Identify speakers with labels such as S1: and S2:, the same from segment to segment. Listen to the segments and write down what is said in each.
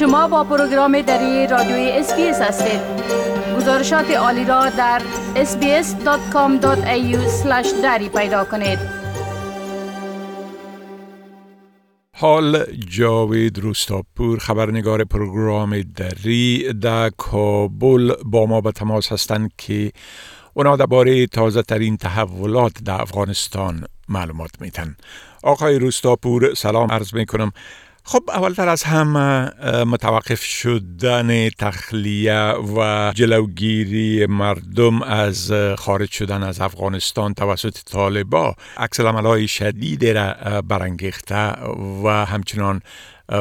S1: شما با پروگرام دری رادیوی SBS هستید. گزارشات عالی را در sbs.com.au دری پیدا کنید.
S2: حال جاوید روستاپور خبرنگار پروگرام دری در کابل با ما به تماس هستند که اونا درباره تازه ترین تحولات در افغانستان معلومات میتن آقای روستاپور سلام عرض می‌کنم. خب اولتر از هم متوقف شدن تخلیه و جلوگیری مردم از خارج شدن از افغانستان توسط طالبا عکس های شدید را برانگیخته و همچنان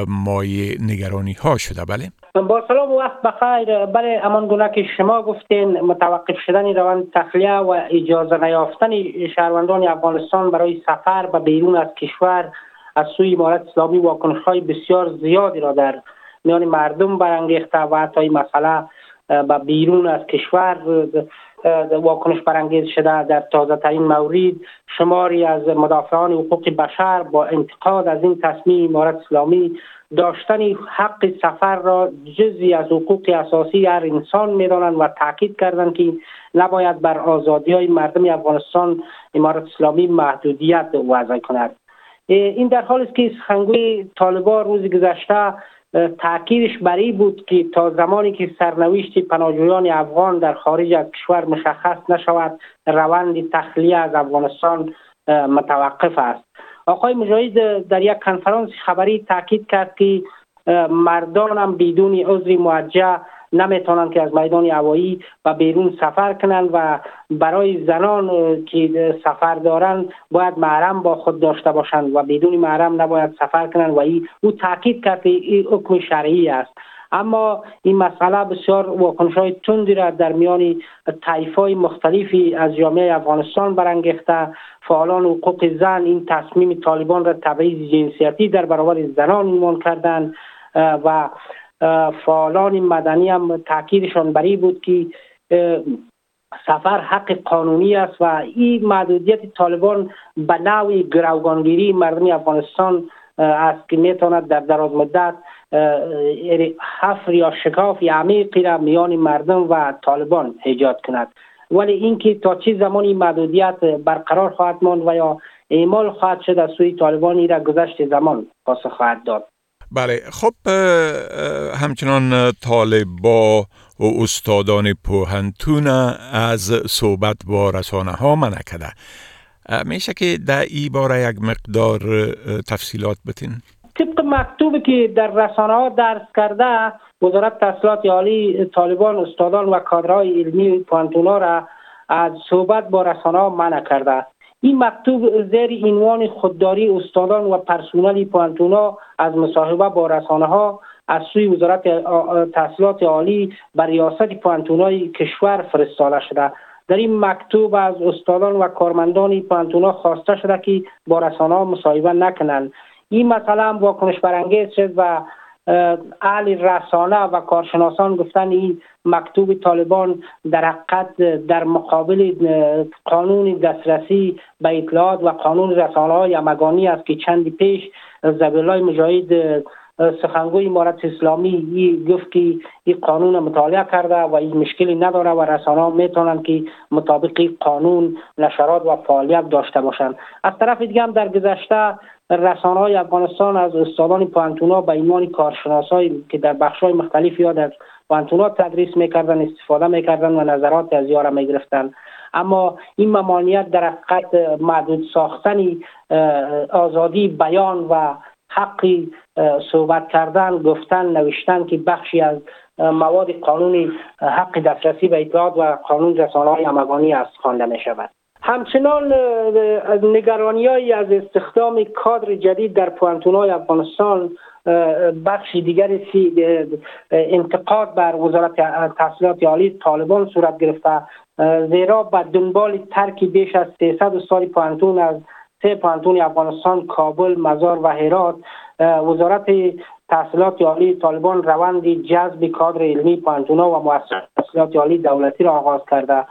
S2: مای نگرانی ها شده. بله.
S3: با سلام و وقت بخیر. بله امان گونه که شما گفتین متوقف شدن روند تخلیه و اجازه نیافتن شهروندان افغانستان برای سفر به بیرون از کشور از سوی امارت اسلامی واکنش های بسیار زیادی را در میان مردم برانگیخته و حتی مسئله به بیرون از کشور واکنش برانگیز شده در تازه ترین مورد شماری از مدافعان حقوق بشر با انتقاد از این تصمیم امارت اسلامی داشتن حق سفر را جزی از حقوق اساسی هر انسان می‌دانند و تاکید کردند که نباید بر آزادی های مردم افغانستان امارت اسلامی محدودیت وضع کند. این در حال است که سخنگوی طالبان روز گذشته تاکیدش برای بود که تا زمانی که سرنوشت پناهجویان افغان در خارج از کشور مشخص نشود روند تخلیه از افغانستان متوقف است. آقای مجاهد در یک کنفرانس خبری تاکید کرد که مردان هم بدون عذر موجه نمی‌تونن که از میدان هوایی و بیرون سفر کنند و برای زنان که سفر دارند باید محرم با خود داشته باشند و بدون محرم نباید سفر کنند و ای او تاکید کرد این حکم شرعی است. اما این مسئله بسیار واکنش های تندی را در میان طیف های مختلفی از جامعه افغانستان برانگیخته. فعالان حقوق زن این تصمیم طالبان را تبعیض جنسیتی در برابر زنان عنوان کردند و فعالان مدنی هم تاکیدشان بری بود که سفر حق قانونی است و این محدودیت طالبان به نوع گروگانگیری مردم افغانستان است که می‌تواند در دراز مدت حفر یا شکاف عمیقی را میان مردم و طالبان ایجاد کند. ولی اینکه تا چه زمانی محدودیت برقرار خواهد ماند و یا اعمال خواهد شد از سوی طالبان را گذشت زمان پاسخ خواهد داد.
S2: بله خب همچنان طالبا و استادان پوهنتون از صحبت با رسانه ها منع کده میشه که در ای باره یک مقدار تفصیلات بتین؟
S3: طبق مکتوبی که در رسانه ها درس کرده وزارت تحصیلات عالی طالبان استادان و کادرهای علمی پوهنتونا را از صحبت با رسانه ها منع کرده این مکتوب زیر عنوان خودداری استادان و پرسونل پوانتونا از مصاحبه با رسانه ها از سوی وزارت تحصیلات عالی بر ریاست پوانتونای کشور فرستاده شده. در این مکتوب از استادان و کارمندان پوانتونا خواسته شده که با رسانه ها مصاحبه نکنند. این مسئله هم واکنش برانگیز شد و اهل رسانه و کارشناسان گفتن این مکتوب طالبان در حقیقت در مقابل قانون دسترسی به اطلاعات و قانون رسانه های مگانی است که چندی پیش زبیلای مجاهد سخنگوی امارت اسلامی گفت که این قانون مطالعه کرده و این مشکلی نداره و رسانه ها می‌تونن که مطابق قانون نشرات و فعالیت داشته باشند از طرف دیگه هم در گذشته رسانه های افغانستان از استادان پانتونا به ایمان کارشناسایی که در بخش های مختلف یا در پانتونا تدریس می‌کردن استفاده می‌کردن و نظرات از یارا می‌گرفتن اما این ممانعت در حقیقت محدود ساختن آزادی بیان و حقی صحبت کردن گفتن نوشتن که بخشی از مواد قانون حق دسترسی به اطلاعات و قانون رسانه های همگانی است خوانده می شود همچنان نگرانی از استخدام کادر جدید در های افغانستان بخش دیگری انتقاد بر وزارت تحصیلات عالی طالبان صورت گرفته زیرا به دنبال ترک بیش از 300 سال پوانتون از سه پوانتون افغانستان کابل مزار و هرات وزارت تحصیلات عالی طالبان روند جذب کادر علمی پوانتونا و مؤسسات عالی دولتی را آغاز کرده.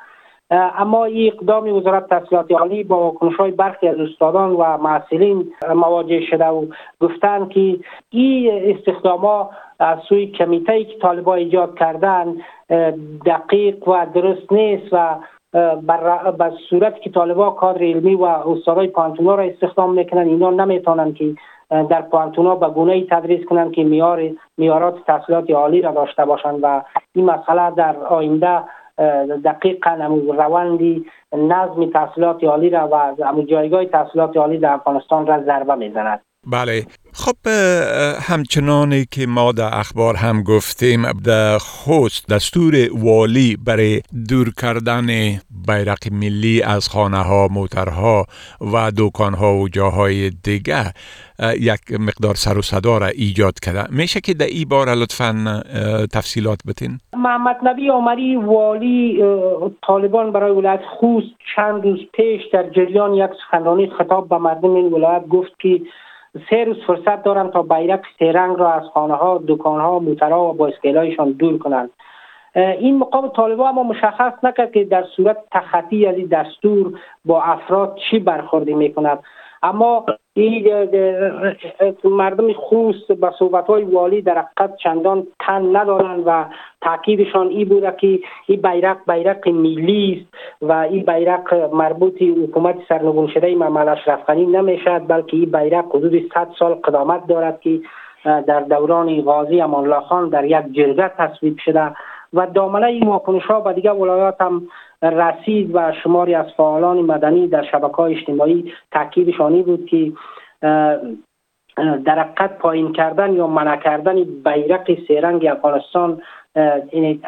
S3: اما این اقدام وزارت تحصیلات عالی با واکنش های برخی از استادان و معصلین مواجه شده و گفتن که این استخدام از سوی کمیته که طالبا ایجاد کردن دقیق و درست نیست و بر, صورت که طالبا کادر علمی و استادای پانتونا را استخدام می‌کنن اینا نمی‌تونن که در پانتونا به گونه تدریس کنند که میار میارات تحصیلات عالی را داشته باشند و این مسئله در آینده دقیقا روندی نظم تحصیلات عالی را و جایگاه تحصیلات عالی در افغانستان را ضربه می‌زند.
S2: بله. خب همچنانی که ما در اخبار هم گفتیم در خوست دستور والی برای دور کردن بیرق ملی از خانه ها موترها و دکان ها و جاهای دیگه یک مقدار سر و صدا را ایجاد کرده. میشه که در ای بار لطفا تفصیلات بتین؟
S3: محمد نبی عمری والی طالبان برای ولایت خوست چند روز پیش در جریان یک سخنرانی خطاب به مردم این ولایت گفت که سه روز فرصت دارن تا بیرق سه رنگ را از خانه ها دکان ها موترها و بایسکلایشان دور کنند. این مقام طالبا اما مشخص نکرد که در صورت تخطی از دستور با افراد چی برخوردی می‌کند. اما مردم خوست به صحبت های والی در حقیقت چندان تن ندارند و تاکیدشان این بوده که این بیرق بیرق ملی است و این بیرق مربوط حکومت سرنگون شده محمد اشرف غنی نمی‌شد بلکه این بیرق حدود 100 سال قدامت دارد که در دوران غازی امان خان در یک جرگه تصویب شده. و دامنه این واکنش ها به دیگه ولایات هم رسید و شماری از فعالان مدنی در شبکه های اجتماعی تاکیدشانی بود که در حقیقت پایین کردن یا منع کردن بیرق سیرنگ افغانستان این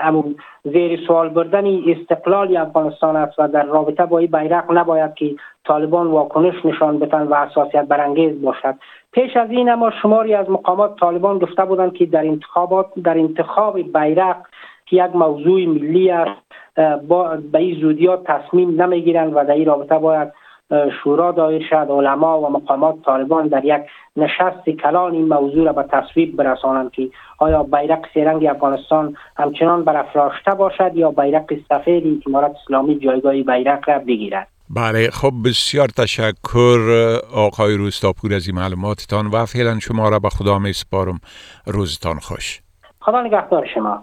S3: زیر سوال بردن استقلال افغانستان است و در رابطه با این بیرق نباید که طالبان واکنش نشان بدن و حساسیت برانگیز باشد. پیش از این اما شماری از مقامات طالبان گفته بودند که در انتخابات در انتخاب بیرق یک موضوع ملی است با به این زودیات تصمیم نمی‌گیرند و در این رابطه باید شورا دایر شد علما و مقامات طالبان در یک نشست کلان این موضوع را به تصویب برسانند که آیا بیرق سیرنگ افغانستان همچنان برافراشته باشد یا بیرق سفید امارت اسلامی جایگاه بیرق را بگیرد.
S2: بله خب بسیار تشکر آقای روستاپور از این معلوماتتان و فعلا شما را به خدا می سپارم روزتان خوش.
S3: خدا نگهدار شما.